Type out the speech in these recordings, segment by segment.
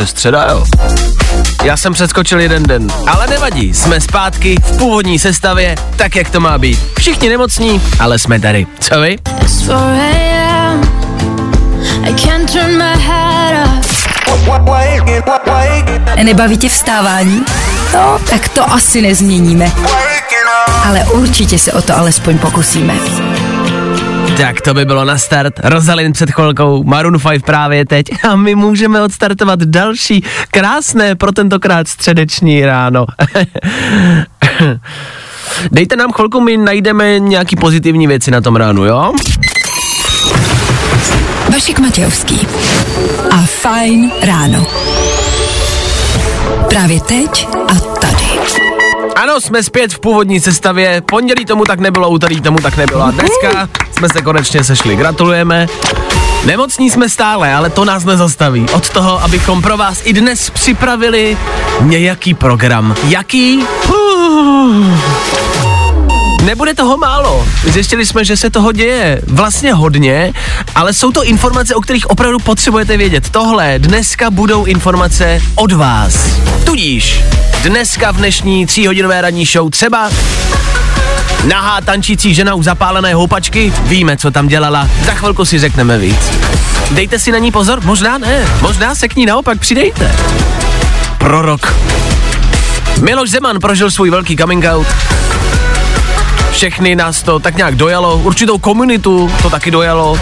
Přes středa, jo. Já jsem přeskočil jeden den, ale nevadí, jsme zpátky v původní sestavě, tak jak to má být. Všichni nemocní, ale jsme tady. Co vy? It's 4 a.m. I can't turn my head off. Nebaví tě vstávání? No, tak to asi nezměníme. Ale určitě se o to alespoň pokusíme. Tak to by bylo na start. Rosalind před chvilkou, Maroon 5 právě teď a my můžeme odstartovat další krásné pro tentokrát středeční ráno. Dejte nám chvilku, my najdeme nějaký pozitivní věci na tom ránu, jo? Vašek Matějovský a Fajn ráno. Právě teď a. Ano, jsme zpět v původní sestavě. Pondělí tomu tak nebylo, úterý tomu tak nebylo. A dneska jsme se konečně sešli. Gratulujeme. Nemocní jsme stále, ale to nás nezastaví. Od toho, abychom pro vás i dnes připravili nějaký program. Jaký? Uh. Nebude toho málo. Zjistili jsme, že se toho děje vlastně hodně, ale jsou to informace, o kterých opravdu potřebujete vědět. Tohle dneska budou informace od vás. Tudíž dneska v dnešní tříhodinové ranní show třeba nahá tančící žena u zapálené houpačky, víme, co tam dělala, za chvilku si řekneme víc. Dejte si na ní pozor, možná ne, možná se k ní naopak přidejte. Prorok. Miloš Zeman prožil svůj velký coming out, všechny nás to tak nějak dojalo, určitou komunitu to taky dojalo,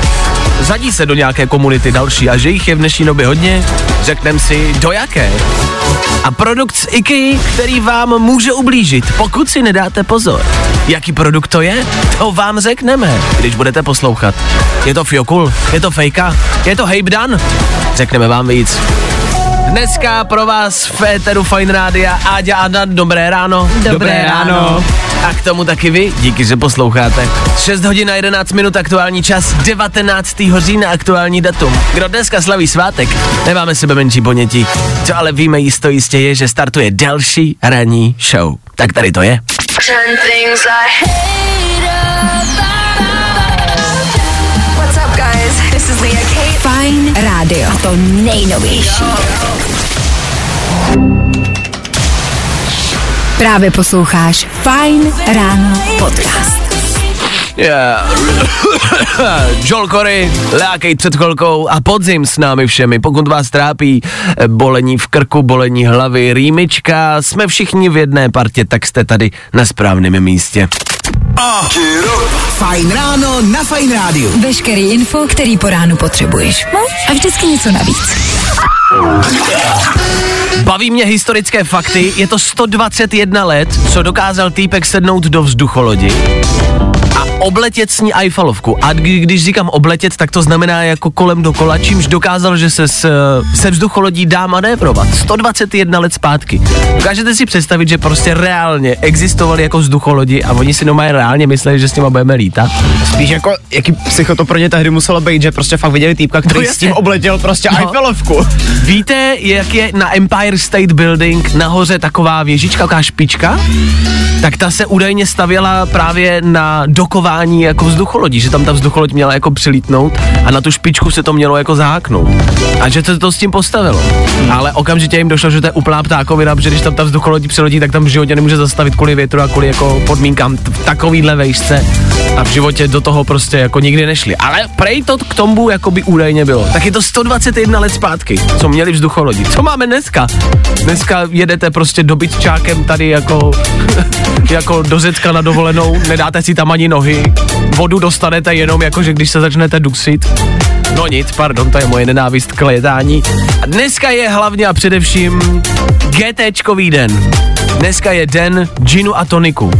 zadí se do nějaké komunity další a že jich je v dnešní době hodně, řeknem si do jaké. A produkt z IKEA, který vám může ublížit, pokud si nedáte pozor. Jaký produkt to je? To vám řekneme, když budete poslouchat. Je to fiokul? Je to fejka? Je to hejbdan? Řekneme vám víc. Dneska pro vás v Féteru Fine Rádia Áďa a Dan, dobré ráno. Dobré ráno. A k tomu taky vy, díky, že posloucháte. 6 hodin a 11 minut aktuální čas, 19. října aktuální datum. Kdo dneska slaví svátek, nemáme sebe menší ponětí. Co ale víme jisto jistě je, že startuje další ranní show. Tak tady to je. This is Leah Kate. Fajn rádio. To nejnovější. Právě posloucháš Fajn ráno podcast. Yeah. Joel Corey, Lea Kate před chvilkou a podzim s námi všemi. Pokud vás trápí eh, bolení v krku, bolení hlavy, rýmička, jsme všichni v jedné partě, tak jste tady na správném místě. Fajn ráno na Fajn rádiu. Veškerý info, který po ránu potřebuješ. No a vždycky něco navíc. Baví mě historické fakty, je to 121 let, co dokázal týpek sednout do vzducholodi a obletět s ní Eiffelovku. A kdy- když říkám obletět, tak to znamená jako kolem dokola, čímž dokázal, že se s, se vzducholodí dá manévrovat. 121 let zpátky. Dokážete si představit, že prostě reálně existovali jako vzducholodi a oni si doma reálně mysleli, že s nima budeme lítat? Spíš jako, jaký psycho to pro ně tehdy muselo být, že prostě fakt viděli týpka, který No s tím obletěl prostě No. Eiffelovku. Víte, jak je na Empire State Building nahoře taková věžička, taková špička? Tak ta se údajně stavěla právě na dokování jako vzducholodí, že tam ta vzducholoď měla jako přilítnout a na tu špičku se to mělo jako zaháknout. A že se to s tím postavilo. Hmm. Ale okamžitě jim došlo, že to je úplná ptákovina, protože když tam ta vzducholodí přilodí, tak tam v životě nemůže zastavit kvůli větru a kvůli jako podmínkám v takovýhle vejšce a v životě do toho prostě jako nikdy nešli. Ale prej to k tomu jako by údajně bylo. Tak je to 121 let zpátky, co měli vzducholodi. Co máme dneska? Dneska jedete prostě dobytčákem tady jako, jako do Řecka na dovolenou, nedáte si tam ani nohy, vodu dostanete jenom jako, že když se začnete dusit. No nic, pardon, to je moje nenávist k letání. A dneska je hlavně a především GTčkový den. Dneska je den ginu a toniku.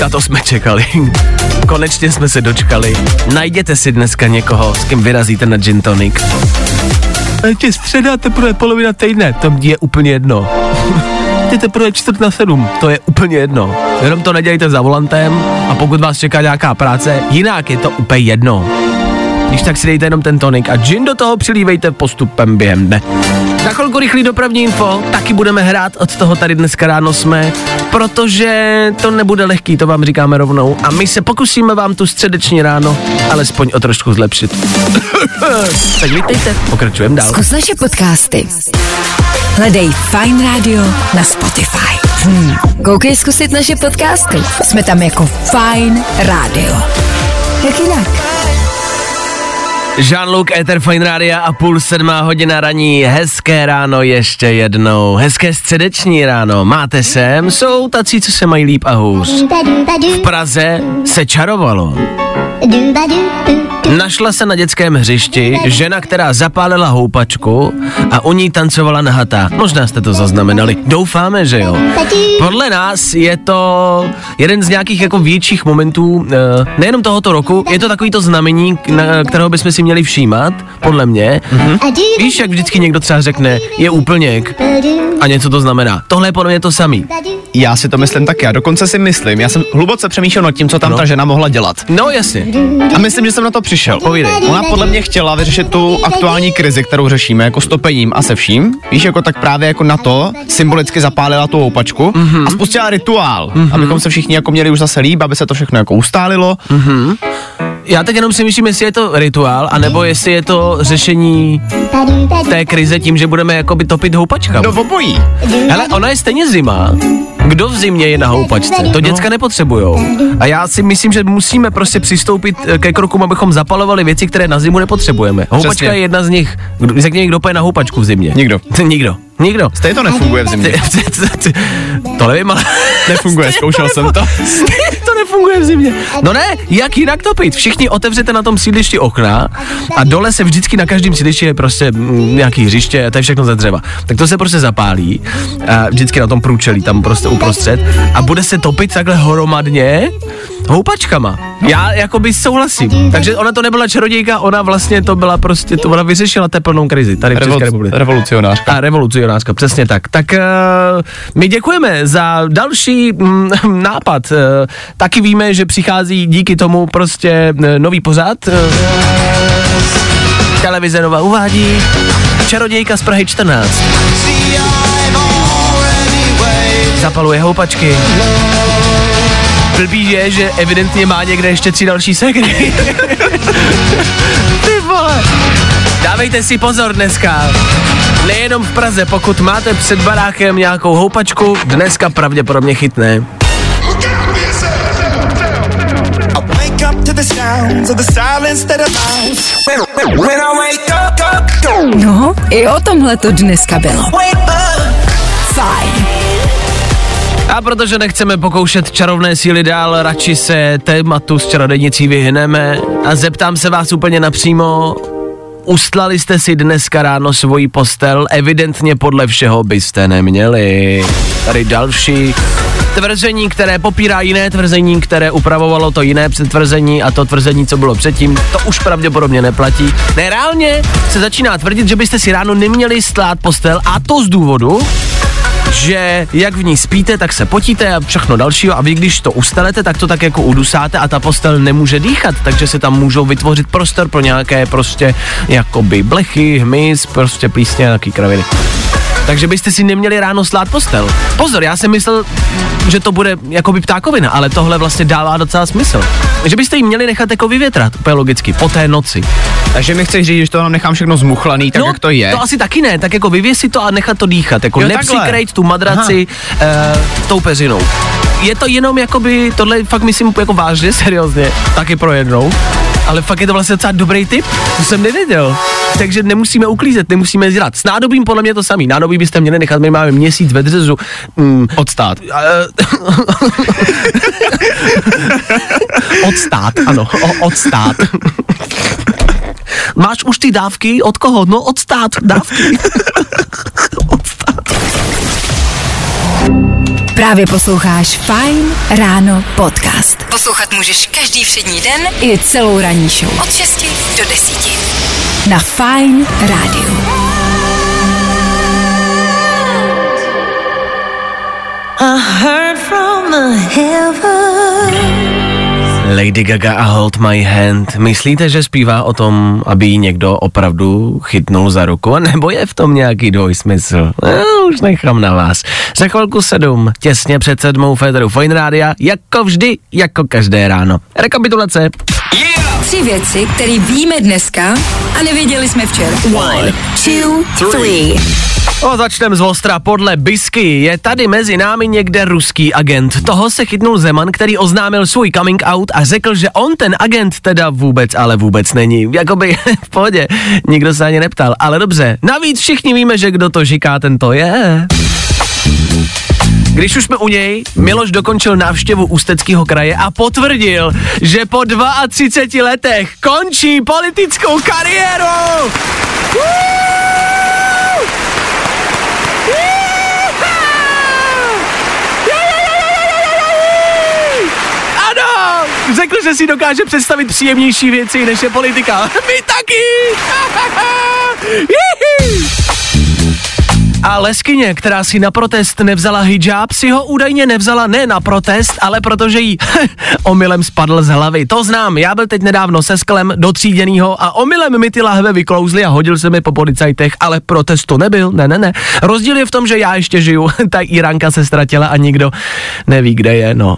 Na to jsme čekali. Konečně jsme se dočkali. Najděte si dneska někoho, s kým vyrazíte na gin tonic. A ještě středa, teprve polovina týdne, to je úplně jedno. Ty teprve čtvrt na sedm, to je úplně jedno. Jenom to nedělejte za volantem a pokud vás čeká nějaká práce, jinak je to úplně jedno. Když tak si dejte jenom ten tonik a gin do toho přilívejte postupem během dne. Za chvilku rychlý dopravní info, taky budeme hrát, od toho tady dneska ráno jsme, protože to nebude lehký, to vám říkáme rovnou. A my se pokusíme vám tu středeční ráno alespoň o trošku zlepšit. tak vítejte, pokračujeme dál. Zkus naše podcasty. Hledej Fine Radio na Spotify. Hmm. Koukej zkusit naše podcasty. Jsme tam jako Fine Radio. Jak jinak? Jean-Luc Ether Fine Radio a půl sedmá hodina raní. Hezké ráno ještě jednou. Hezké středeční ráno. Máte sem? Jsou tací, co se mají líp a hůř. V Praze se čarovalo. Našla se na dětském hřišti žena, která zapálila houpačku a u ní tancovala nahatá. Možná jste to zaznamenali. Doufáme, že jo. Podle nás je to jeden z nějakých jako větších momentů, eh, nejenom tohoto roku, je to takový to znamení, na kterého bychom si měli všímat, podle mě. Mm-hmm. Víš, jak vždycky někdo třeba řekne, je úplněk a něco to znamená. Tohle je podle mě to samý. Já si to myslím taky, já dokonce si myslím. Já jsem hluboce přemýšlel nad tím, co tam No. ta žena mohla dělat. No jasně. A myslím, že jsem na to přišel. Povídej. Ona podle mě chtěla vyřešit tu aktuální krizi, kterou řešíme, jako stopením a se vším. Víš, jako tak právě jako na to symbolicky zapálila tu houpačku mm-hmm. a spustila rituál, mm-hmm. abychom se všichni jako měli už zase líp, aby se to všechno jako ustálilo. Mm. Já teď jenom si myslím, jestli je to rituál, anebo jestli je to řešení té krize tím, že budeme jakoby topit houpačkama. No obojí. Hele, ona je stejně zima. Kdo v zimě je na houpačce? To děcka nepotřebujou. A já si myslím, že musíme prostě přistoupit eh, ke krokům, abychom zapalovali věci, které na zimu nepotřebujeme. Houpačka Přesně. je jedna z nich. Kdo, řekni, kdo poje na houpačku v zimě. Nikdo. Nikdo. Nikdo. Stejně to nefunguje v zimě. to nevím, ale... Nefunguje, zkoušel jsem to. nefunguje v zimě. No ne, jak jinak topit? Všichni otevřete na tom sídlišti okna a dole se vždycky na každém sídlišti je prostě mm, nějaký hřiště, a to je všechno ze dřeva. Tak to se prostě zapálí, a vždycky na tom průčelí, tam prostě uprostřed a bude se topit takhle hromadně houpačkama. Já jakoby souhlasím. Takže ona to nebyla čarodějka, ona vlastně to byla prostě, to ona vyřešila teplnou krizi tady v České Revolu- republice. revolucionářka. A revolucionářka, přesně tak. Tak uh, my děkujeme za další mm, nápad. Uh, taky víme, že přichází díky tomu prostě uh, nový pořad. Uh, televize Nova uvádí Čarodějka z Prahy 14. Zapaluje houpačky. Blbý je, že evidentně má někde ještě tři další segry. Ty vole. Dávejte si pozor dneska. Nejenom v Praze, pokud máte před barákem nějakou houpačku, dneska pravděpodobně chytne. No, i o tomhle to dneska bylo. Fajn. A protože nechceme pokoušet čarovné síly dál, radši se tématu s čarodějnicí vyhneme a zeptám se vás úplně napřímo, ustlali jste si dneska ráno svoji postel, evidentně podle všeho byste neměli. Tady další tvrzení, které popírá jiné tvrzení, které upravovalo to jiné tvrzení a to tvrzení, co bylo předtím, to už pravděpodobně neplatí. Ne, reálně se začíná tvrdit, že byste si ráno neměli stát postel a to z důvodu, že jak v ní spíte, tak se potíte a všechno dalšího a vy když to ustalete, tak to tak jako udusáte a ta postel nemůže dýchat, takže se tam můžou vytvořit prostor pro nějaké prostě jakoby blechy, hmyz, prostě plísně nějaký kraviny. Takže byste si neměli ráno slát postel. Pozor, já jsem myslel, že to bude jako by ptákovina, ale tohle vlastně dává docela smysl. Že byste ji měli nechat jako vyvětrat, úplně logicky, po té noci. Takže mi chceš říct, že to tam nechám všechno zmuchlaný, tak no, jak to je. To asi taky ne, tak jako vyvěsit to a nechat to dýchat, jako nepřikrejt tu madraci uh, tou peřinou. Je to jenom jakoby, tohle fakt myslím jako vážně, seriózně, taky pro jednou, ale fakt je to vlastně docela dobrý tip, to jsem nevěděl. Takže nemusíme uklízet, nemusíme dělat. S nádobím podle mě to samý. Nádobí byste měli nechat, my máme měsíc ve dřezu. Mm, Odstát. odstát, ano, o, odstát. Máš už ty dávky? Od koho? No odstát, dávky. Právě posloucháš Fine Ráno podcast. Poslouchat můžeš každý všední den i celou ranní show. Od 6 do 10. Na Fine Rádiu. Lady Gaga a Hold My Hand. Myslíte, že zpívá o tom, aby ji někdo opravdu chytnul za ruku? Nebo je v tom nějaký dvojsmysl? No, už nechám na vás. Za chvilku sedm, těsně před sedmou Federu Fine Rádia, jako vždy, jako každé ráno. Rekapitulace. Tři věci, které víme dneska a nevěděli jsme včera. One, two, three. O, začneme z Ostra. Podle Bisky je tady mezi námi někde ruský agent. Toho se chytnul Zeman, který oznámil svůj coming out a řekl, že on ten agent teda vůbec, ale vůbec není. Jakoby v pohodě, nikdo se ani neptal, ale dobře. Navíc všichni víme, že kdo to říká, ten to je. Když už jsme u něj, Miloš dokončil návštěvu Ústeckého kraje a potvrdil, že po 32 letech končí politickou kariéru. Ano! Řekl, že si dokáže představit příjemnější věci, než je politika. My taky! A leskyně, která si na protest nevzala hijab, si ho údajně nevzala ne na protest, ale protože jí omylem spadl z hlavy. To znám, já byl teď nedávno se sklem do tříděnýho a omylem mi ty lahve vyklouzly a hodil se mi po policajtech, ale protest to nebyl, ne, ne, ne. Rozdíl je v tom, že já ještě žiju, ta Iránka se ztratila a nikdo neví, kde je, no.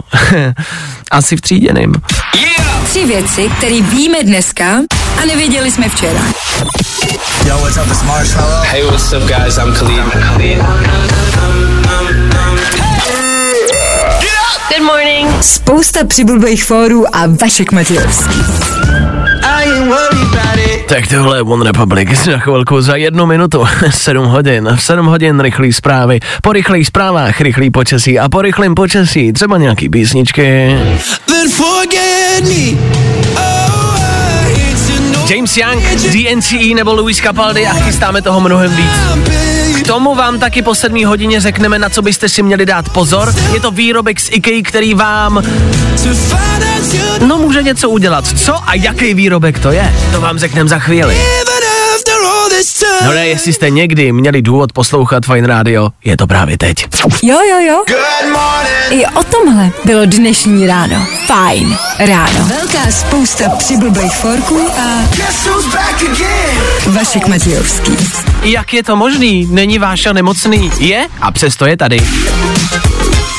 Asi v tříděným. Tři věci, které víme dneska a nevěděli jsme včera. Yo, what's up? It's Marshmallow. Hey, what's up, guys? I'm Khalid. Good morning. Spousta přibulbých fórů a Vašek Matějovský. Tak tohle je One Republic za chvilku, za jednu minutu, 7 hodin, v 7 hodin rychlý zprávy, po rychlých zprávách rychlý počasí a po rychlém počasí třeba nějaký písničky. Then forget me. Oh, James Young, DNCE nebo Luis Capaldi a chystáme toho mnohem víc. K tomu vám taky po 7 hodině řekneme, na co byste si měli dát pozor. Je to výrobek z IKEA, který vám, no může něco udělat. Co a jaký výrobek to je, to vám řekneme za chvíli. No ne, jestli jste někdy měli důvod poslouchat Fine Radio, je to právě teď. Jo, jo, jo. I o tomhle bylo dnešní ráno. Fajn ráno. Velká spousta přibulbých forků a? Vašek Matějovský. Jak je to možný? Není Váša nemocný? Je a přesto je tady.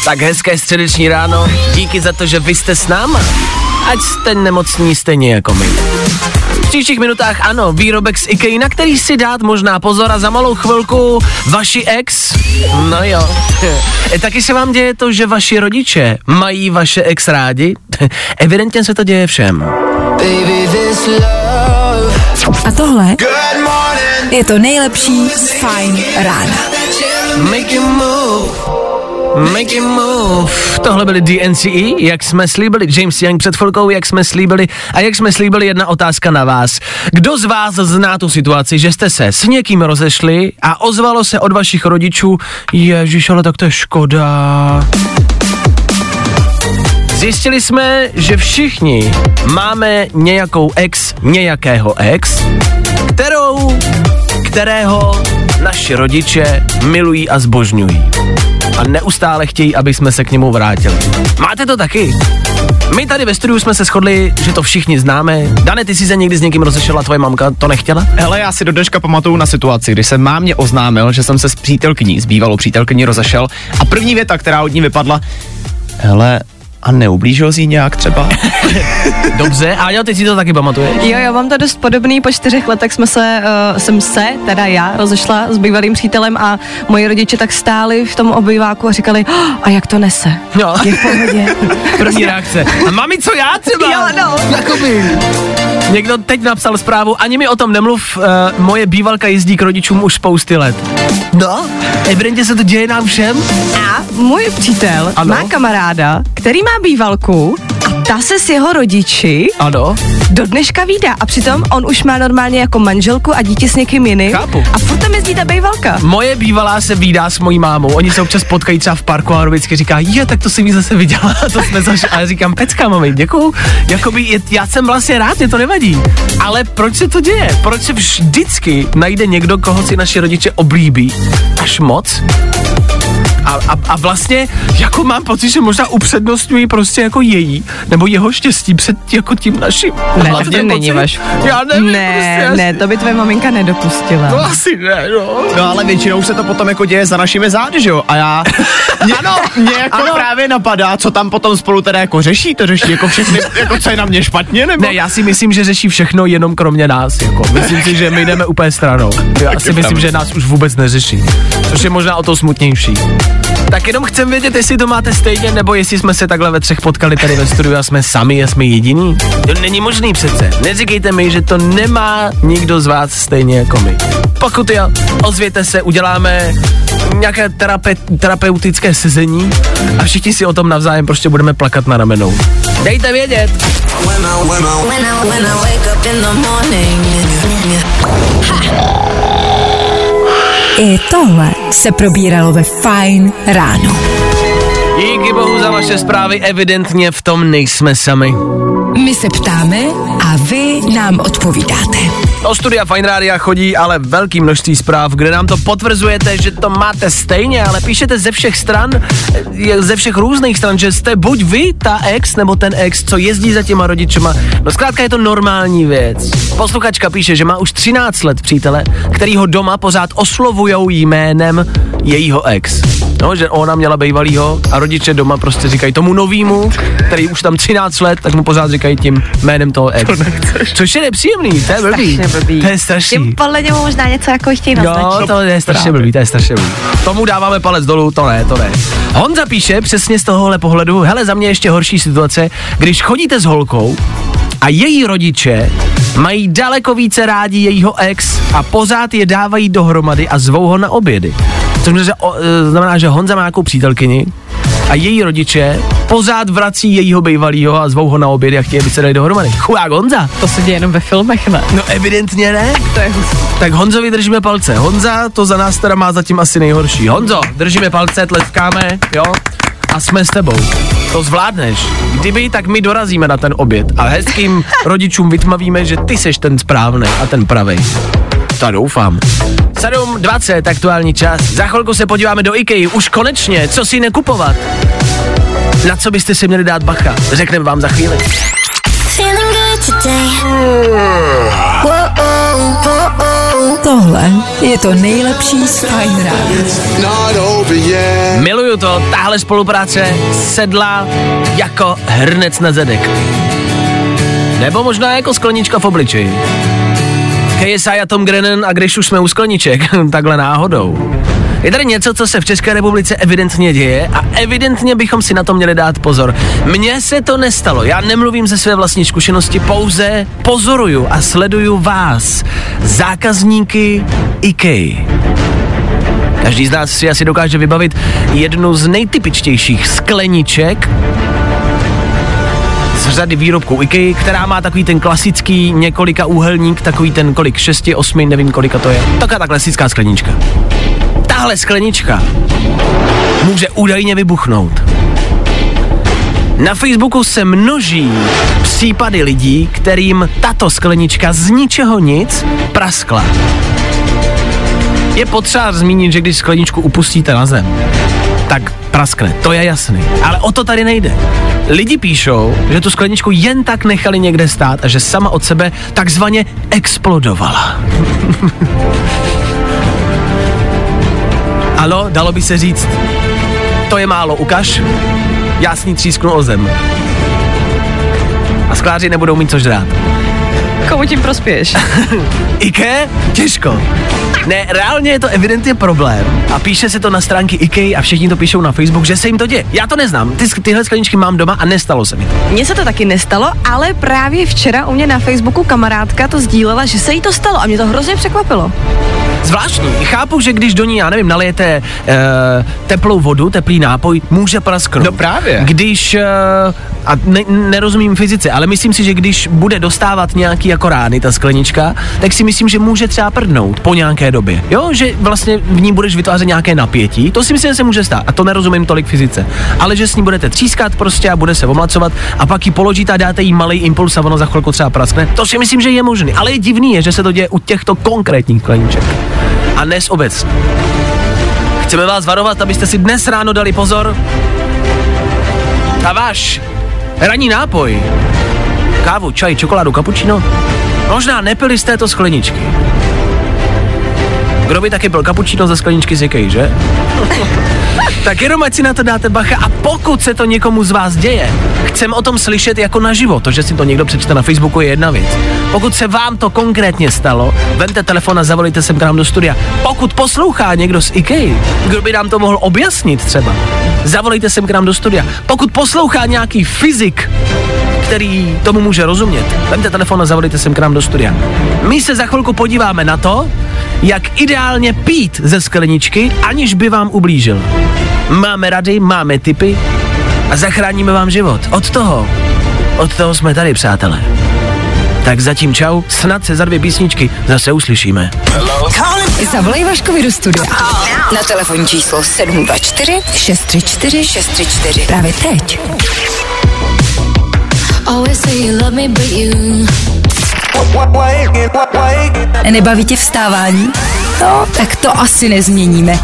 Tak hezké středeční ráno, díky za to, že vy jste s náma. Ať jste nemocní stejně jako my. V příštích minutách ano, výrobek z IKEA, na který si dát možná pozor a za malou chvilku vaši ex, no jo. E, Taky se vám děje to, že vaši rodiče mají vaše ex rádi? Evidentně se to děje všem. Baby, this love. A tohle. Je to nejlepší z Fajn rána. Make it move. Make it move. Tohle byli DNCE, jak jsme slíbili, James Young před chvilkou, jak jsme slíbili a jak jsme slíbili jedna otázka na vás. Kdo z vás zná tu situaci, že jste se s někým rozešli a ozvalo se od vašich rodičů, ježiš, ale tak to je škoda. Zjistili jsme, že všichni máme nějakou ex, nějakého ex, kterou, kterého naši rodiče milují a zbožňují. A neustále chtějí, aby jsme se k němu vrátili. Máte to taky? My tady ve studiu jsme se shodli, že to všichni známe. Dane, ty jsi se někdy s někým rozešla, tvoje mamka to nechtěla? Hele, já si do dneška pamatuju na situaci, kdy jsem mámě oznámil, že jsem se s přítelkyní, s bývalou přítelkyní rozešel a první věta, která od ní vypadla, hele, a neublížil jsi jí nějak třeba? Dobře, a jo, ty si to taky pamatuješ. Jo, jo, mám to dost podobný. Po čtyřech letech jsme se, uh, jsem se, teda já, rozešla s bývalým přítelem a moji rodiče tak stáli v tom obýváku a říkali, oh, a jak to nese? Jo. Je v pohodě. První reakce. A mami, co já třeba? Jo, no. Jakoby. Někdo teď napsal zprávu, ani mi o tom nemluv, uh, moje bývalka jezdí k rodičům už spousty let. No, evidentně se to děje nám všem. A můj přítel Ano. má kamaráda, který má bývalku a ta se s jeho rodiči Ano. do dneška vídá a přitom on už má normálně jako manželku a dítě s někým jiným. Chápu. A furt tam jezdí ta bývalka. Moje bývalá se vídá s mojí mámou. Oni se občas potkají třeba v parku a vždycky říká, je, tak to si mi zase viděla, to jsme zaš... A já říkám, pecka, mami, děkuju. Jakoby, je, já jsem vlastně rád, mě to nevadí. Ale proč se to děje? Proč se vždycky najde někdo, koho si naši rodiče oblíbí? Až moc? A, a, a vlastně jako mám pocit, že možná upřednostňují prostě jako její nebo jeho štěstí před jako tím naším. Ne, to není pocit? vaš. Já nevím, ne, prostě, ne, to by tvoje maminka nedopustila. To asi ne, no. No ale většinou se to potom jako děje za našimi zády, že jo? A já, mě, ano, mě jako ano. právě napadá, co tam potom spolu teda jako řeší, to řeší jako všechny, jako co je na mě špatně, nebo? Ne, já si myslím, že řeší všechno jenom kromě nás. Jako. Myslím si, že my jdeme úplně stranou. Já si myslím, že nás už vůbec neřeší. Což je možná o to smutnější. Tak jenom chcem vědět, jestli to máte stejně, nebo jestli jsme se takhle ve třech potkali tady ve studiu a jsme sami a jsme jediní. To není možný přece. Neříkejte mi, že to nemá nikdo z vás stejně jako my. Pokud jo, ozvěte se, uděláme nějaké terape, terapeutické sezení a všichni si o tom navzájem prostě budeme plakat na ramenou. Dejte vědět. When I, when I up in the morning. I tohle se probíralo ve Fine ráno. Díky bohu za vaše zprávy, evidentně v tom nejsme sami. My se ptáme a vy nám odpovídáte. Do studia Fine Rádia chodí ale velký množství zpráv, kde nám to potvrzujete, že to máte stejně, ale píšete ze všech stran, ze všech různých stran, že jste buď vy, ta ex, nebo ten ex, co jezdí za těma rodičema. No zkrátka je to normální věc. Posluchačka píše, že má už 13 let přítele, který ho doma pořád oslovujou jménem jejího ex. No, že ona měla bývalýho a rodiče doma prostě říkají tomu novýmu, který už tam 13 let, tak mu pořád říkají tím jménem toho ex. Což je nepříjemný, to je blbý. Blbý. To je strašný. Tím podle němu možná něco jako chtějí naznačit. Jo, to je strašně blbý, to je strašně blbý. Tomu dáváme palec dolů, to ne, to ne. Honza píše přesně z tohohle pohledu, hele, za mě ještě horší situace, když chodíte s holkou a její rodiče mají daleko více rádi jejího ex a pořád je dávají dohromady a zvou ho na obědy. Což znamená, že, o, e, znamená, že Honza má nějakou přítelkyni a její rodiče pořád vrací jejího bývalýho a zvou ho na obědy a chtějí, aby se dali dohromady. Chudák Honza. To se děje jenom ve filmech, ne? No evidentně ne. To je hustý. Tak Honzovi držíme palce. Honza to za nás teda má zatím asi nejhorší. Honzo, držíme palce, tleskáme, jo? A jsme s tebou. To zvládneš. Kdyby, tak my dorazíme na ten oběd a hezkým rodičům vytmavíme, že ty seš ten správný a ten pravej. To doufám. 7.20, aktuální čas. Za chvilku se podíváme do IKEA. Už konečně, co si nekupovat. Na co byste si měli dát bacha? Řekneme vám za chvíli. Oh, oh, oh. Tohle je to nejlepší z Fine. Miluju to, tahle spolupráce sedla jako hrnec na zadek. Nebo možná jako sklenička v obličeji. KSI a Tom Grennan a když už jsme u skleniček, takhle náhodou. Je tady něco, co se v České republice evidentně děje a evidentně bychom si na to měli dát pozor. Mně se to nestalo, já nemluvím ze své vlastní zkušenosti, pouze pozoruju a sleduju vás, zákazníky IKEA. Každý z nás si asi dokáže vybavit jednu z nejtypičtějších skleniček z řady výrobků IKEA, která má takový ten klasický několika úhelník, takový ten kolik, šesti, osmi, nevím kolika to je. Taková ta klasická sklenička. Tahle sklenička může údajně vybuchnout. Na Facebooku se množí případy lidí, kterým tato sklenička z ničeho nic praskla. Je potřeba zmínit, že když skleničku upustíte na zem, tak praskne, to je jasný. Ale o to tady nejde. Lidi píšou, že tu skleničku jen tak nechali někde stát a že sama od sebe takzvaně explodovala. Ano, dalo by se říct, to je málo, ukaž. Já s ní třísknu o zem. A skláři nebudou mít co žrát. Komu tím prospěješ? Ike? Těžko. Ne, reálně je to evidentně problém. A píše se to na stránky IKEA a všichni to píšou na Facebook, že se jim to děje. Já to neznám. Ty, tyhle skleničky mám doma a nestalo se mi to. Mně se to taky nestalo, ale právě včera u mě na Facebooku kamarádka to sdílela, že se jí to stalo a mě to hrozně překvapilo. Zvláštní. Chápu, že když do ní, já nevím, nalijete e, teplou vodu, teplý nápoj, může prasknout. No právě. Když, e, a ne, nerozumím fyzice, ale myslím si, že když bude dostávat nějaký jako rány ta sklenička, tak si myslím, že může třeba prdnout po nějaké době. Jo, že vlastně v ní budeš vytvářet nějaké napětí, to si myslím, že se může stát. A to nerozumím tolik fyzice. Ale že s ní budete třískat prostě a bude se omlacovat a pak ji položíte a dáte jí malý impuls a ono za chvilku třeba praskne. To si myslím, že je možné. Ale je divný, je, že se to děje u těchto konkrétních skleniček a dnes obecně. Chceme vás varovat, abyste si dnes ráno dali pozor. A váš ranní nápoj, kávu, čaj, čokoládu, kapučino, možná nepili z této skleničky. Kdo by taky byl kapučino ze skleničky z Ikei, že? tak jenom ať si na to dáte bacha a pokud se to někomu z vás děje, chcem o tom slyšet jako naživo. To, že si to někdo přečte na Facebooku je jedna věc. Pokud se vám to konkrétně stalo, vemte telefon a zavolejte sem k nám do studia. Pokud poslouchá někdo z IKEA, kdo by nám to mohl objasnit třeba, zavolejte sem k nám do studia. Pokud poslouchá nějaký fyzik, který tomu může rozumět, vemte telefon a zavolejte sem k nám do studia. My se za chvilku podíváme na to, jak ideálně pít ze skleničky, aniž by vám ublížil. Máme rady, máme tipy a zachráníme vám život. Od toho, od toho jsme tady, přátelé. Tak zatím čau, snad se za dvě písničky zase uslyšíme. Zavolej Vaškovi do studia. Na telefonní číslo 724 634 634. Právě teď. Always say you love me, but you. Nebaví tě vstávání? No, tak to asi nezměníme.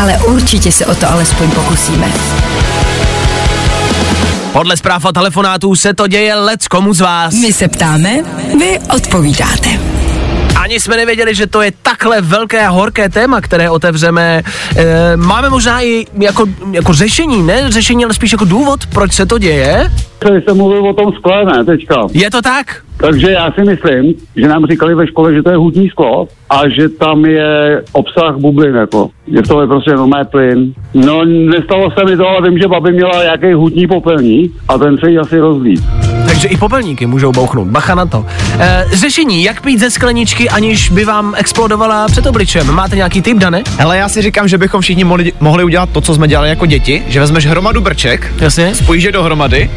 Ale určitě se o to alespoň pokusíme. Podle zpráv a telefonátů se to děje lec komu z vás. My se ptáme, vy odpovídáte. Ani jsme nevěděli, že to je takhle velké a horké téma, které otevřeme. E, máme možná i jako, jako řešení, ne řešení, ale spíš jako důvod, proč se to děje. Tady se mluvil o tom skle, ne, teďka. Je to tak? Takže já si myslím, že nám říkali ve škole, že to je hutní sklo a že tam je obsah bublin, jako. Že to je prostě normální plyn. No, nestalo se mi to, ale vím, že babi měla nějaký hutní popelník a ten se jí asi rozlít. Takže i popelníky můžou bouchnout. Bacha na to. E, řešení, jak pít ze skleničky, aniž by vám explodovala před obličem. Máte nějaký tip, Dane? Hele, já si říkám, že bychom všichni mohli, mohli udělat to, co jsme dělali jako děti, že vezmeš hromadu brček, Jasně. spojíš je dohromady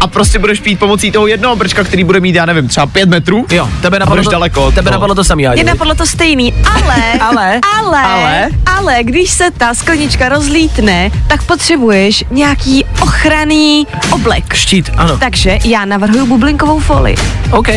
a prostě budeš pít pomocí toho jednoho brčka, který bude mít, já nevím, třeba pět metrů. Jo, tebe napadlo to, daleko. tebe toho. napadlo to samý, Mě napadlo to stejný, ale, Ale? ale, Ale? ale, když se ta sklenička rozlítne, tak potřebuješ nějaký ochranný oblek. Štít, ano. Takže já navrhuju bublinkovou folii. OK.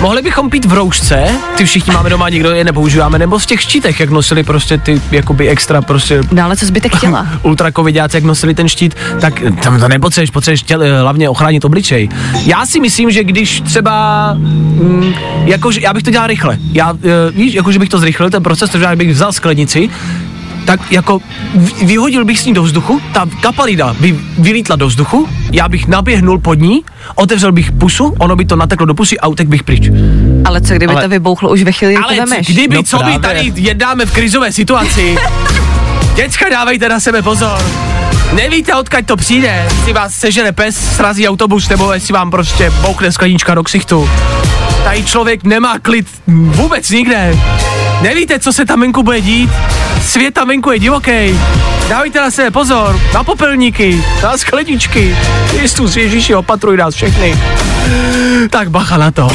Mohli bychom pít v roušce, ty všichni máme doma, nikdo je nepoužíváme, nebo v těch štítech, jak nosili prostě ty jakoby extra prostě No ale co zbytek těla? ultrakovidáci, jak nosili ten štít, tak tam to nepotřebuješ, potřebuješ těl, hlavně ochránit obličej. Já si myslím, že když třeba, mm, jakože, já bych to dělal rychle, já, uh, víš, jakože bych to zrychlil, ten proces, takže bych vzal sklenici, tak jako vyhodil bych s ní do vzduchu, ta kapalida by vylítla do vzduchu, já bych naběhnul pod ní, otevřel bych pusu, ono by to nateklo do pusy a utek bych pryč. Ale co kdyby Ale- to vybouchlo už ve chvíli, kdy Ale to vemeš? kdyby, No co my právě. tady jednáme v krizové situaci. Děcka, dávejte na sebe pozor. Nevíte, odkud to přijde, jestli vás sežene pes, srazí autobus, nebo jestli vám prostě boukne sklenička do ksichtu. Tady člověk nemá klid vůbec nikde. Nevíte, co se tam venku bude dít? Svět tam venku je divoký. Dávejte na sebe pozor, na popelníky, na skleničky. Kristus Ježíši, opatruj nás všechny. Tak bacha na to.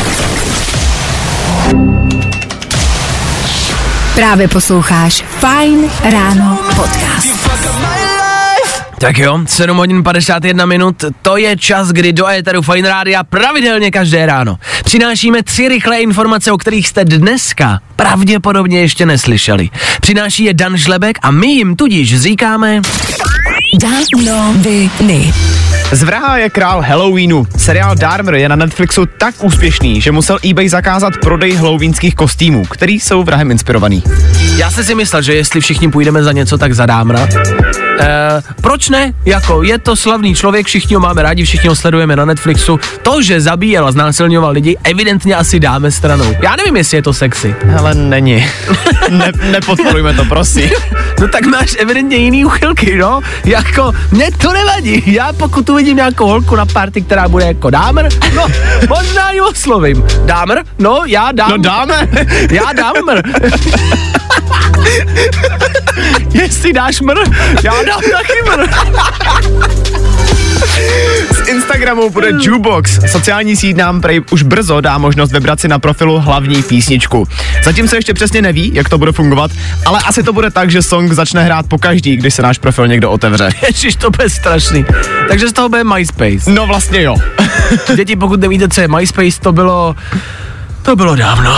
Právě posloucháš Fine Ráno podcast. Tak jo, 7 hodin 51 minut, to je čas, kdy do éteru Fine Rádia pravidelně každé ráno přinášíme tři rychlé informace, o kterých jste dneska pravděpodobně ještě neslyšeli. Přináší je Dan Žlebek a my jim tudíž říkáme... Danoviny. Z vraha je král Halloweenu. Seriál Dharma je na Netflixu tak úspěšný, že musel eBay zakázat prodej halloweenských kostýmů, který jsou vrahem inspirovaný. Já jsem si myslel, že jestli všichni půjdeme za něco, tak za Dámra. E, proč ne? Jako, je to slavný člověk, všichni ho máme rádi, všichni ho sledujeme na Netflixu. To, že zabíjel a znásilňoval lidi, evidentně asi dáme stranou. Já nevím, jestli je to sexy. Ale není. ne, nepodporujme to, prosím. No tak máš evidentně jiný uchylky, no. Jako, mně to nevadí. Já pokud uvidím nějakou holku na party, která bude jako dámr, no, možná ji oslovím. Dámr? No, já dám. No dáme. Já dám mr. Jestli dáš mr, já dám taky mr. Instagramu bude Jukebox. Sociální síť nám prej už brzo dá možnost vybrat si na profilu hlavní písničku. Zatím se ještě přesně neví, jak to bude fungovat, ale asi to bude tak, že song začne hrát po každý, když se náš profil někdo otevře. Ježiš, to bude strašný. Takže z toho bude MySpace. No vlastně jo. Děti, pokud nevíte, co je MySpace, to bylo... To bylo dávno.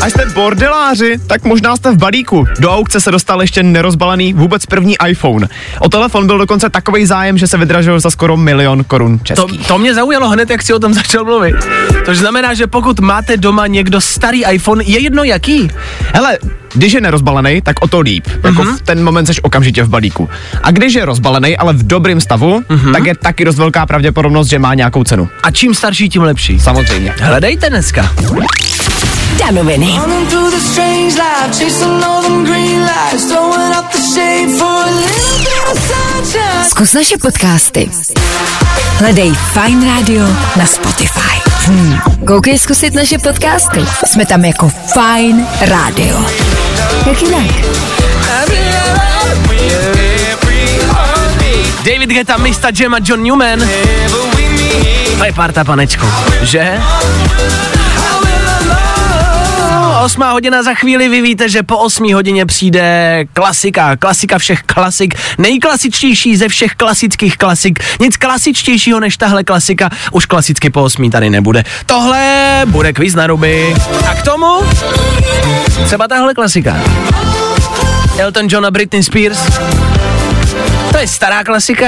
A jste bordeláři, tak možná jste v balíku. Do aukce se dostal ještě nerozbalený vůbec první iPhone. O telefon byl dokonce takový zájem, že se vydražil za skoro milion korun To, českých. to mě zaujalo hned, jak si o tom začal mluvit. To znamená, že pokud máte doma někdo starý iPhone, je jedno jaký. Hele, když je nerozbalený, tak o to líp. Jako Mhm. v ten moment seš okamžitě v balíku. A když je rozbalený, ale v dobrém stavu, Mhm. tak je taky dost velká pravděpodobnost, že má nějakou cenu. A čím starší, tím lepší. Samozřejmě. Hledejte dneska. Danoviny. Zkus naše podcasty. Hledej Fine Radio na Spotify. Hmm. Koukej zkusit naše podcasty. Jsme tam jako Fine Radio. Jak jinak? David Guetta, Mista Jam a John Newman. To je parta, panečku. Že? Osmá hodina za chvíli, vy víte, že po osmí hodině přijde klasika, klasika všech klasik, nejklasičtější ze všech klasických klasik, nic klasičtějšího než tahle klasika, už klasicky po osmí tady nebude. Tohle bude kvíz na ruby. A k tomu třeba tahle klasika. Elton John a Britney Spears. To je stará klasika,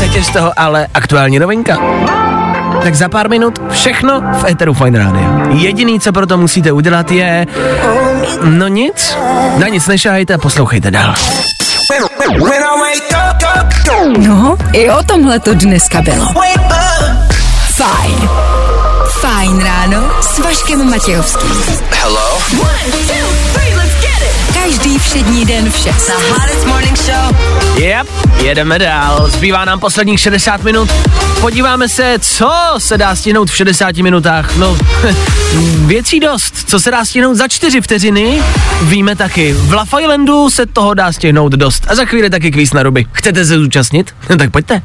teď je z toho ale aktuální novinka. Tak za pár minut všechno v Eteru Fine Radio. Jediný, co pro to musíte udělat, je... No nic, na nic nešahajte a poslouchejte dál. No, i o tomhle to dneska bylo. Fajn. Fajn ráno s Vaškem Matějovským. Hello? Každý všední den v 6. The hottest morning show. Yep, jedeme dál. Zbývá nám posledních 60 minut. Podíváme se, co se dá stihnout v 60 minutách. No, věcí dost. Co se dá stihnout za 4 vteřiny, víme taky. V La Islandu se toho dá stihnout dost. A za chvíli taky kvíz na ruby. Chcete se zúčastnit? tak pojďte.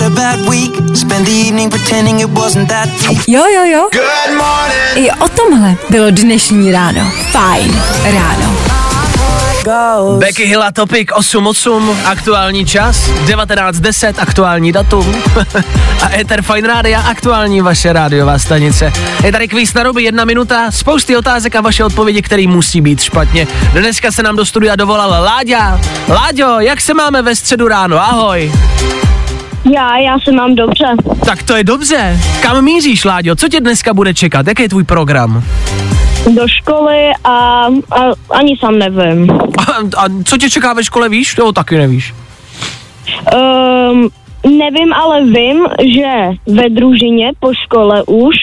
Had a bad week, spent the evening pretending it wasn't that deep. Jo, jo, jo. Good morning. I o tomhle bylo dnešní ráno. Fajn ráno. Becky Hill a Topic 8.8, aktuální čas, 19.10, aktuální datum a Ether Fine Radio, aktuální vaše rádiová stanice. Je tady kvíz na ruby, jedna minuta, spousty otázek a vaše odpovědi, které musí být špatně. Dneska se nám do studia dovolal Láďa. Láďo, jak se máme ve středu ráno? Ahoj. Já, já se mám dobře. Tak to je dobře. Kam míříš, Láďo? Co tě dneska bude čekat? Jaký je tvůj program? Do školy a, a ani sám nevím. A, a co tě čeká ve škole, víš? Jo, taky nevíš. Um, nevím, ale vím, že ve družině po škole už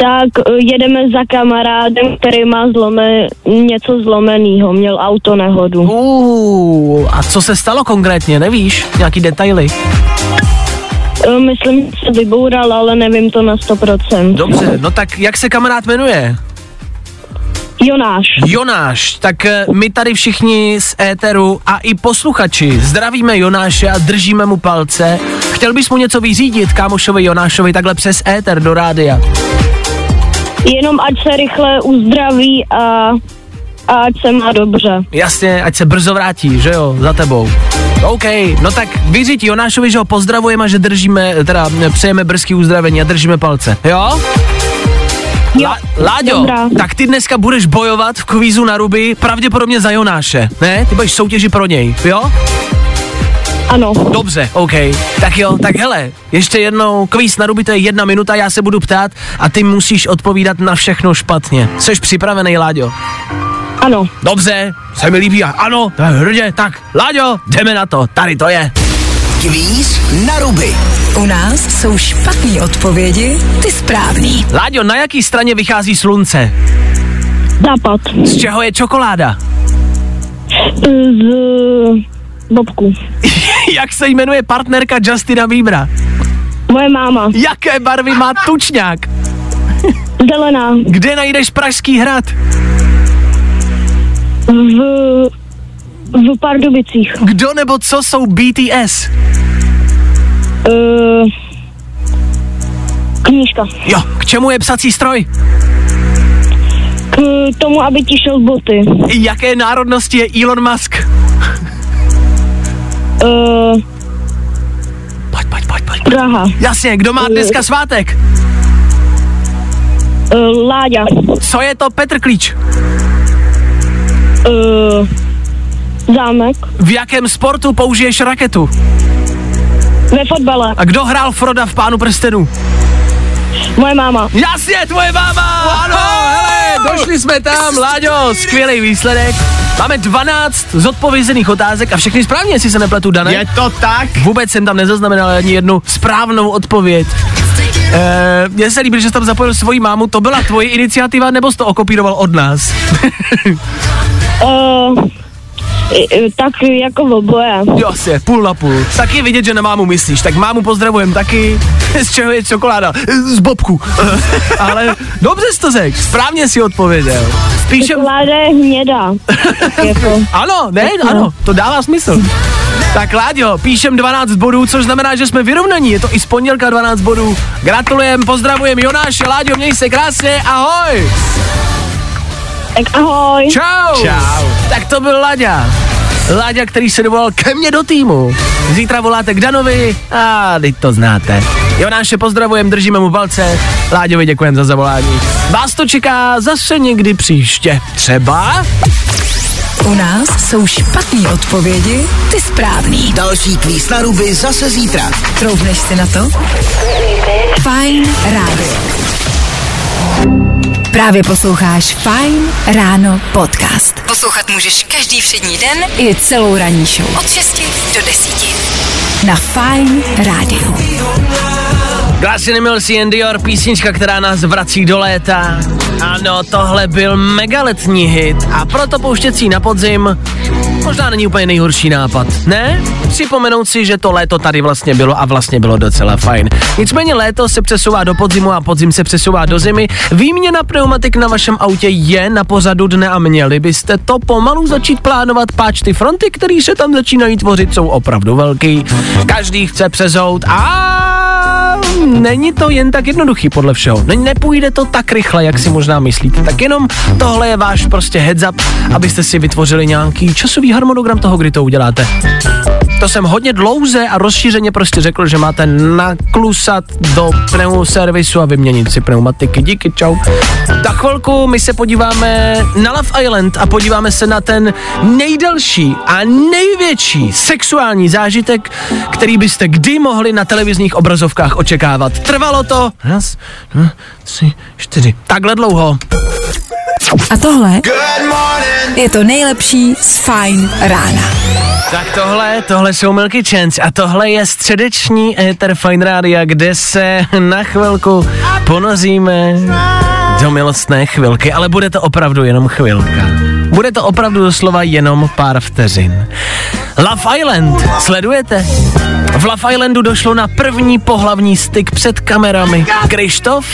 tak eh, jedeme za kamarádem, který má zlome, něco zlomeného, měl auto nehodu. Uh, a co se stalo konkrétně, nevíš? Nějaký detaily? Eh, Myslím, že se vyboural, ale nevím to na 100%. Dobře, no tak jak se kamarád jmenuje? Jonáš. Jonáš, tak eh, my tady všichni z éteru a i posluchači zdravíme Jonáše a držíme mu palce. Chtěl bys mu něco vyřídit kámošovi Jonášovi takhle přes éter do rádia? Jenom ať se rychle uzdraví a, a ať se má dobře. Jasně, ať se brzo vrátí, že jo, za tebou. OK, no tak vyřiď Jonášovi, že ho pozdravujeme a že držíme, teda přejeme brzký uzdravení a držíme palce, jo? La, Láďo, dobrá. tak ty dneska budeš bojovat v kvízu na ruby pravděpodobně za Jonáše, ne? Ty budeš soutěži pro něj, jo? Ano. Dobře, OK. Tak jo, tak hele, ještě jednou, kvíz na ruby to je jedna minuta, já se budu ptát a ty musíš odpovídat na všechno špatně. Jsi připravený, Láďo? Ano. Dobře, se mi líbí a ano, to je hrdě, tak Láďo, jdeme na to, tady to je. Kvíz na ruby. U nás jsou špatné odpovědi, ty správný. Láďo, na jaký straně vychází slunce? Západ. Z čeho je čokoláda? Z Bobku. Jak se jmenuje partnerka Justina Biebera? Moje máma. Jaké barvy má tučňák? Zelená. Kde najdeš Pražský hrad? V, v Pardubicích. Kdo nebo co jsou BTS? Uh, knížka. Jo, k čemu je psací stroj? K tomu, aby ti šel boty. Jaké národnosti je Elon Musk? Uh, pojď, pojď, pojď, pojď. Praha. Jasně, kdo má dneska svátek? Uh, Láďa. Co je to Petr Klíč? Uh, zámek. V jakém sportu použiješ raketu? Ve fotbale. A kdo hrál Froda v Pánu prstenů? Moje máma. Jasně, tvoje máma! Ano, hele, došli jsme tam, Láďo, skvělý výsledek. Máme 12 zodpovězených otázek a všechny správně, jestli se nepletu, Dane. Je to tak? Vůbec jsem tam nezaznamenal ani jednu správnou odpověď. Eh, Mně se líbí, že jsi tam zapojil svoji mámu, to byla tvoje iniciativa, nebo jsi to okopíroval od nás? Uh, tak jako oboje. Jo, je, půl na půl. Tak je vidět, že na mámu myslíš. Tak mámu pozdravujem taky. Z čeho je čokoláda? Z bobku. Ale dobře jsi to řekl, správně si odpověděl. Spíše... Čokoláda je hnědá. jako. Ano, ne, ano, to dává smysl. Tak Láďo, píšem 12 bodů, což znamená, že jsme vyrovnaní. Je to i z pondělka 12 bodů. Gratulujem, pozdravujem Jonáše, Láďo, měj se krásně, ahoj! Tak ahoj. Čau. Čau. Tak to byl Láďa. Láďa, který se dovolal ke mně do týmu. Zítra voláte k Danovi a teď to znáte. Jonáše pozdravujem, držíme mu palce. Láďovi děkujem za zavolání. Vás to čeká zase někdy příště. Třeba? U nás jsou špatné odpovědi, ty správný. Další kvíz na ruby zase zítra. Troufneš si na to? Fajn rádio. Právě posloucháš Fine Ráno podcast. Poslouchat můžeš každý všední den i celou ranní show. Od 6 do 10. Na Fine Rádiu. Glassy Mills and Dior, písnička, která nás vrací do léta. Ano, tohle byl megaletní hit a proto ji na podzim možná není úplně nejhorší nápad, ne? Připomenout si, že to léto tady vlastně bylo a vlastně bylo docela fajn. Nicméně léto se přesouvá do podzimu a podzim se přesouvá do zimy. Výměna pneumatik na vašem autě je na pořadu dne a měli byste to pomalu začít plánovat, páč ty fronty, které se tam začínají tvořit, jsou opravdu velký. Každý chce přezout a není to jen tak jednoduchý podle všeho. Ne, nepůjde to tak rychle, jak si možná myslíte. Tak jenom tohle je váš prostě heads up, abyste si vytvořili nějaký časový harmonogram toho, kdy to uděláte. To jsem hodně dlouze a rozšířeně prostě řekl, že máte naklusat do pneumoservisu a vyměnit si pneumatiky. Díky, čau. Za chvilku my se podíváme na Love Island a podíváme se na ten nejdelší a největší sexuální zážitek, který byste kdy mohli na televizních obrazovkách očekávat. Trvalo to raz, dva, tři, čtyři. Takhle dlouho. A tohle je to nejlepší z Fine rána. Tak tohle, tohle jsou Milky Chance a tohle je středeční Ether Fine Rádia, kde se na chvilku ponoříme do milostné chvilky, ale bude to opravdu jenom chvilka. Bude to opravdu doslova jenom pár vteřin. Love Island, sledujete? V Love Islandu došlo na první pohlavní styk před kamerami. Krištof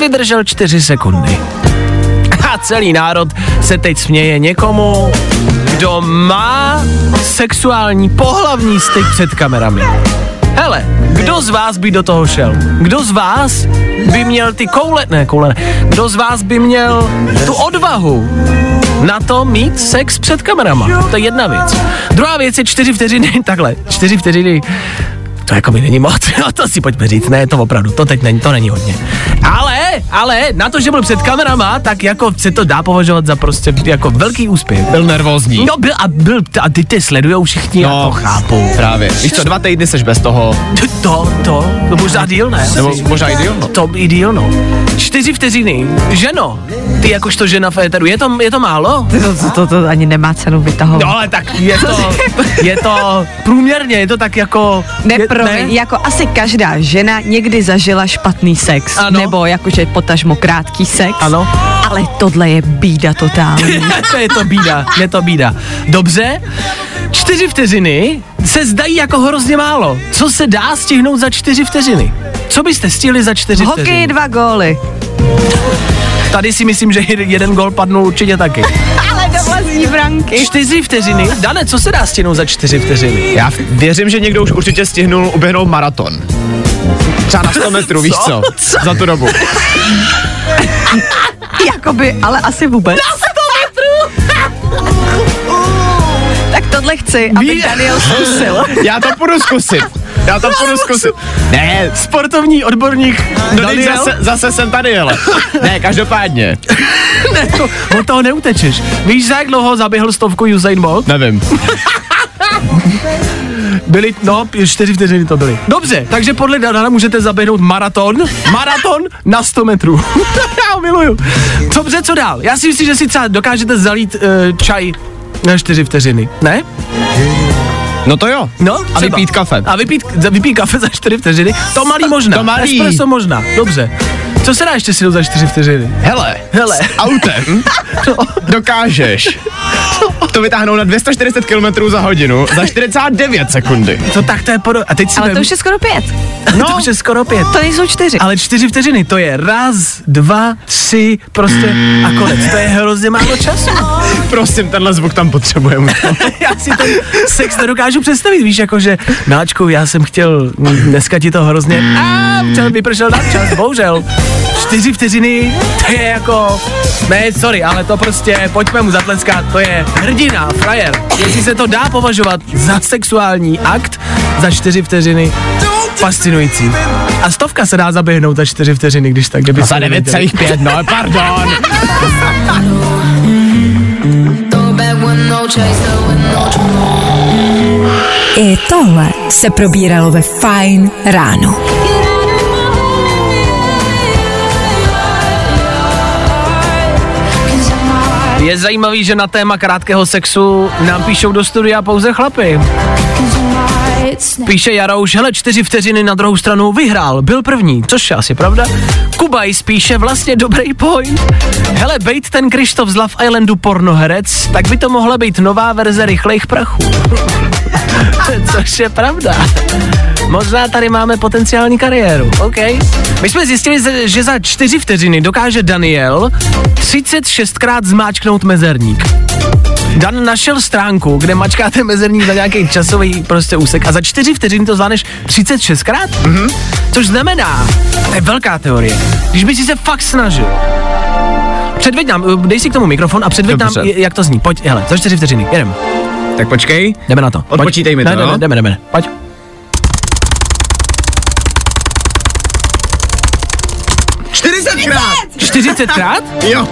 vydržel čtyři sekundy. A celý národ se teď směje někomu, kdo má sexuální pohlavní styk před kamerami. Hele, kdo z vás by do toho šel? Kdo z vás by měl ty koule, ne koule, ne. kdo z vás by měl tu odvahu na to mít sex před kamerama. To je jedna věc. Druhá věc je čtyři vteřiny, takhle, čtyři vteřiny to jako mi není moc, no to si pojďme říct, ne, to opravdu, to teď není, to není hodně. Ale, ale, na to, že byl před kamerama, tak jako se to dá považovat za prostě jako velký úspěch. Byl nervózní. No byl a byl, a ty ty sledujou všichni, no, já to chápu. Právě. Víš co, dva týdny seš bez toho. To, to, to možná díl, ne? Nebo možná i díl, no. To i díl, no. Čtyři vteřiny. Ženo, ty jakožto žena v éteru, je to, je to málo? To, to, to, to ani nemá cenu vytahovat. No ale tak je to, je to průměrně, je to tak jako... Ne, je, promiň, jako asi každá žena někdy zažila špatný sex. Ano. Nebo jakože potažmo krátký sex. Ano. Ale tohle je bída totální. to je to bída, je to bída. Dobře, čtyři vteřiny se zdají jako hrozně málo. Co se dá stihnout za čtyři vteřiny? Co byste stihli za čtyři Hokej vteřiny? dva góly. Tady si myslím, že jed- jeden gol padnul určitě taky. Ale do vlastní branky. Čtyři vteřiny? Dane, co se dá stihnout za čtyři vteřiny? Já věřím, že někdo už určitě stihnul uběhnout maraton. Třeba na 100 metrů, víš co? Co? Za tu dobu. Jakoby, ale asi vůbec. Na 100 metrů! tak tohle chci, aby Daniel zkusil. Já to půjdu zkusit. Já to půjdu zkusit. Ne, Sportovní odborník no Daniel? zase, zase jsem tady, hele. Ne, každopádně. ne, to, od toho neutečeš. Víš, za jak dlouho zaběhl stovku Usain Bolt? Nevím. Byly, no, čtyři vteřiny to byly. Dobře, takže podle Dana můžete zaběhnout maraton, maraton na 100 metrů. Já ho miluju. Dobře, co dál? Já si myslím, že si třeba dokážete zalít uh, čaj na čtyři vteřiny, ne? No to jo. No, A třeba. vypít kafe. A vypít, za- vypít kafe za čtyři vteřiny? To malý možná. To malý. Espresso možná, dobře. Co se dá ještě si za čtyři vteřiny? Hele, Hele. s autem dokážeš to vytáhnout na 240 km za hodinu za 49 sekundy. To tak to je podo... A teď si Ale vem- to už je skoro pět. no. to už je skoro pět. To nejsou čtyři. Ale čtyři vteřiny, to je raz, dva, tři, prostě a konec. To je hrozně málo času. Prosím, tenhle zvuk tam potřebujeme. já si ten sex nedokážu představit, víš, jakože, Miláčku, já jsem chtěl, dneska ti to hrozně, a včera vypršel na čas, bohužel. Čtyři vteřiny, to je jako, ne, sorry, ale to prostě, pojďme mu zatleskat, to je hrdina, frajer. Jestli se to dá považovat za sexuální akt, za čtyři vteřiny, fascinující. A stovka se dá zaběhnout za čtyři vteřiny, když tak, kdyby Za se nevěděli. 9,5, no pardon. I tohle se probíralo ve Fine ráno. Je zajímavý, že na téma krátkého sexu nám píšou do studia pouze chlapy. Píše Jarouš, hele, čtyři vteřiny na druhou stranu vyhrál, byl první, což je asi pravda. Kubaj spíše vlastně dobrý point. Hele, bejt ten Krištof z Love Islandu pornoherec, tak by to mohla být nová verze rychlejch prachů. což je pravda. Možná tady máme potenciální kariéru, OK. My jsme zjistili, že- za čtyři vteřiny dokáže Daniel 36krát zmáčknout mezerník. Dan našel stránku, kde mačkáte mezerník za nějaký časový prostě úsek a za čtyři vteřiny to zvládneš 36krát? Mhm. Což znamená, to je velká teorie, když by si se fakt snažil, Předveď nám, dej si k tomu mikrofon a předveď nám, Dobře. j- jak to zní. Pojď, hele, za čtyři vteřiny, jedem. Tak počkej. Jdeme na to. Pojď. Odpočítej mi to, ne, no. Jdeme, jdeme, jdeme. Pojď. Krát. 40krát? Jo.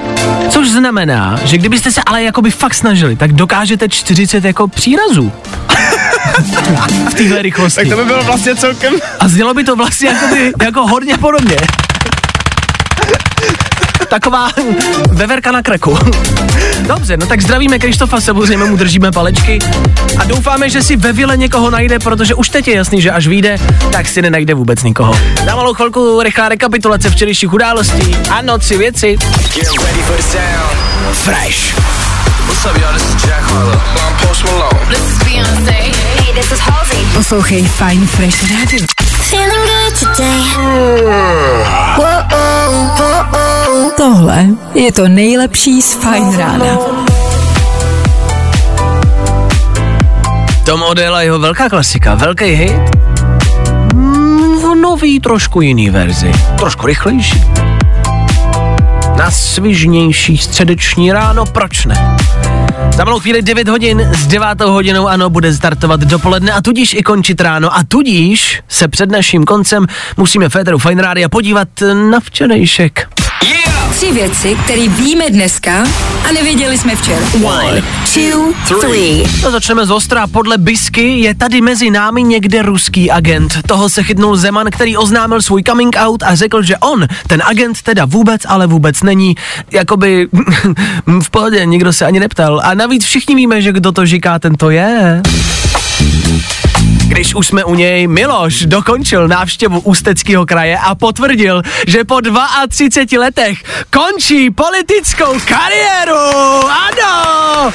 Což znamená, že kdybyste se ale jakoby fakt snažili, tak dokážete 40 jako přírazů. v téhle rychlosti. Tak to by bylo vlastně celkem... A znělo by to vlastně jakoby, jako hodně podobně. Taková veverka na kreku. Dobře, no tak zdravíme Krištofa, samozřejmě mu držíme palečky a doufáme, že si ve vile někoho najde, protože už teď je jasný, že až vyjde, tak si nenajde vůbec nikoho. Na malou chvilku rychlá rekapitulace včerejších událostí. Ano, tři věci. Fresh. What's up, y'all? This is Jack Harlow. I'm Post Malone. This is Beyoncé. This is Halsey. Poslouchej Fine Fresh Radio. Feeling good today. Tohle je to nejlepší z Fine rána. Tom Odell a jeho velká klasika, velký hit. Mm, v nový, trošku jiný verzi. Trošku rychlejší. Na svižnější středeční ráno, proč ne? Za malou chvíli 9 hodin, s 9 hodinou ano, bude startovat dopoledne a tudíž i končit ráno a tudíž se před naším koncem musíme Féteru Fine Rádia podívat na včerejšek. Tři věci, které víme dneska a nevěděli jsme včera. One, two, three. No začneme z ostra. Podle Bisky je tady mezi námi někde ruský agent. Toho se chytnul Zeman, který oznámil svůj coming out a řekl, že on, ten agent teda vůbec, ale vůbec není. Jakoby v pohodě, nikdo se ani neptal. A navíc všichni víme, že kdo to říká, ten to je. Když už jsme u něj, Miloš dokončil návštěvu Ústeckého kraje a potvrdil, že po 32 letech končí politickou kariéru. Ano!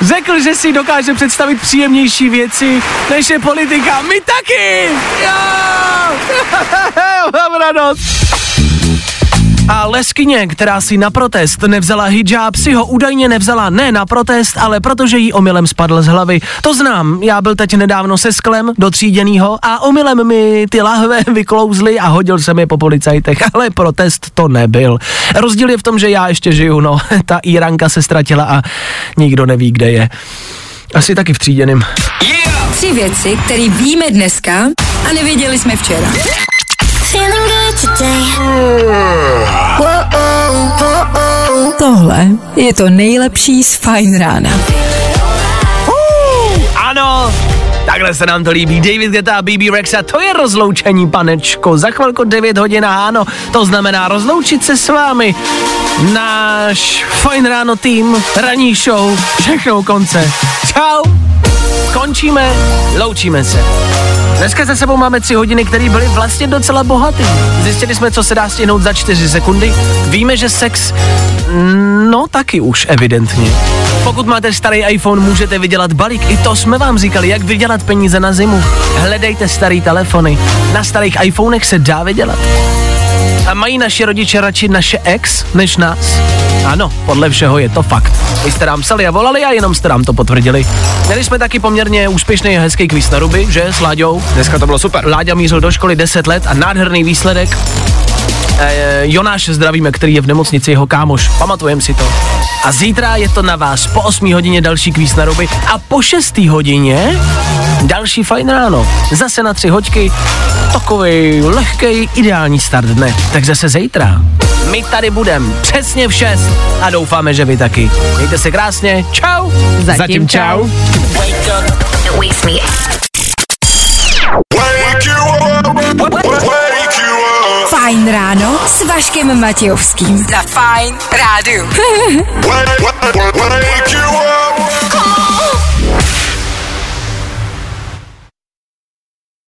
Řekl, že si dokáže představit příjemnější věci, než je politika. My taky! Jo! Mám radost. A leskyně, která si na protest nevzala hijab, si ho údajně nevzala ne na protest, ale protože jí omylem spadl z hlavy. To znám, já byl teď nedávno se sklem do tříděnýho a omylem mi ty lahve vyklouzly a hodil jsem je po policajtech, ale protest to nebyl. Rozdíl je v tom, že já ještě žiju, no, ta Iranka se ztratila a nikdo neví, kde je. Asi taky v tříděným. Tři věci, které víme dneska a nevěděli jsme včera. Tohle je to nejlepší z Fine Rána. Uh, ano, takhle se nám to líbí. David Geta a BB Rexa, to je rozloučení, panečko. Za chvilku 9 hodin a ano, to znamená rozloučit se s vámi. Náš Fine Ráno tým, ranní show, všechno u konce. Čau! Končíme, loučíme se. Dneska za sebou máme tři hodiny, které byly vlastně docela bohaté. Zjistili jsme, co se dá stihnout za čtyři sekundy. Víme, že sex, no taky už evidentně. Pokud máte starý iPhone, můžete vydělat balík. I to jsme vám říkali, jak vydělat peníze na zimu. Hledejte starý telefony. Na starých iPhonech se dá vydělat. A mají naši rodiče radši naše ex než nás? Ano, podle všeho je to fakt. Vy jste nám psali a volali a jenom jste nám to potvrdili. Měli jsme taky poměrně úspěšný a hezký kvíz na ruby, že s Láďou? Dneska to bylo super. Láďa mířil do školy 10 let a nádherný výsledek. E, Jonáš zdravíme, který je v nemocnici, jeho kámoš, pamatujem si to. A zítra je to na vás po 8 hodině další kvíz na ruby a po 6 hodině další fajn ráno. Zase na tři hoďky, takový lehký, ideální start dne. Tak zase zítra. My tady budem přesně v 6 a doufáme, že vy taky. Mějte se krásně, čau. Zatím Zatím čau. Fajn ráno s Vaškem Matějovským. Za Fajn rádu. Wake you up.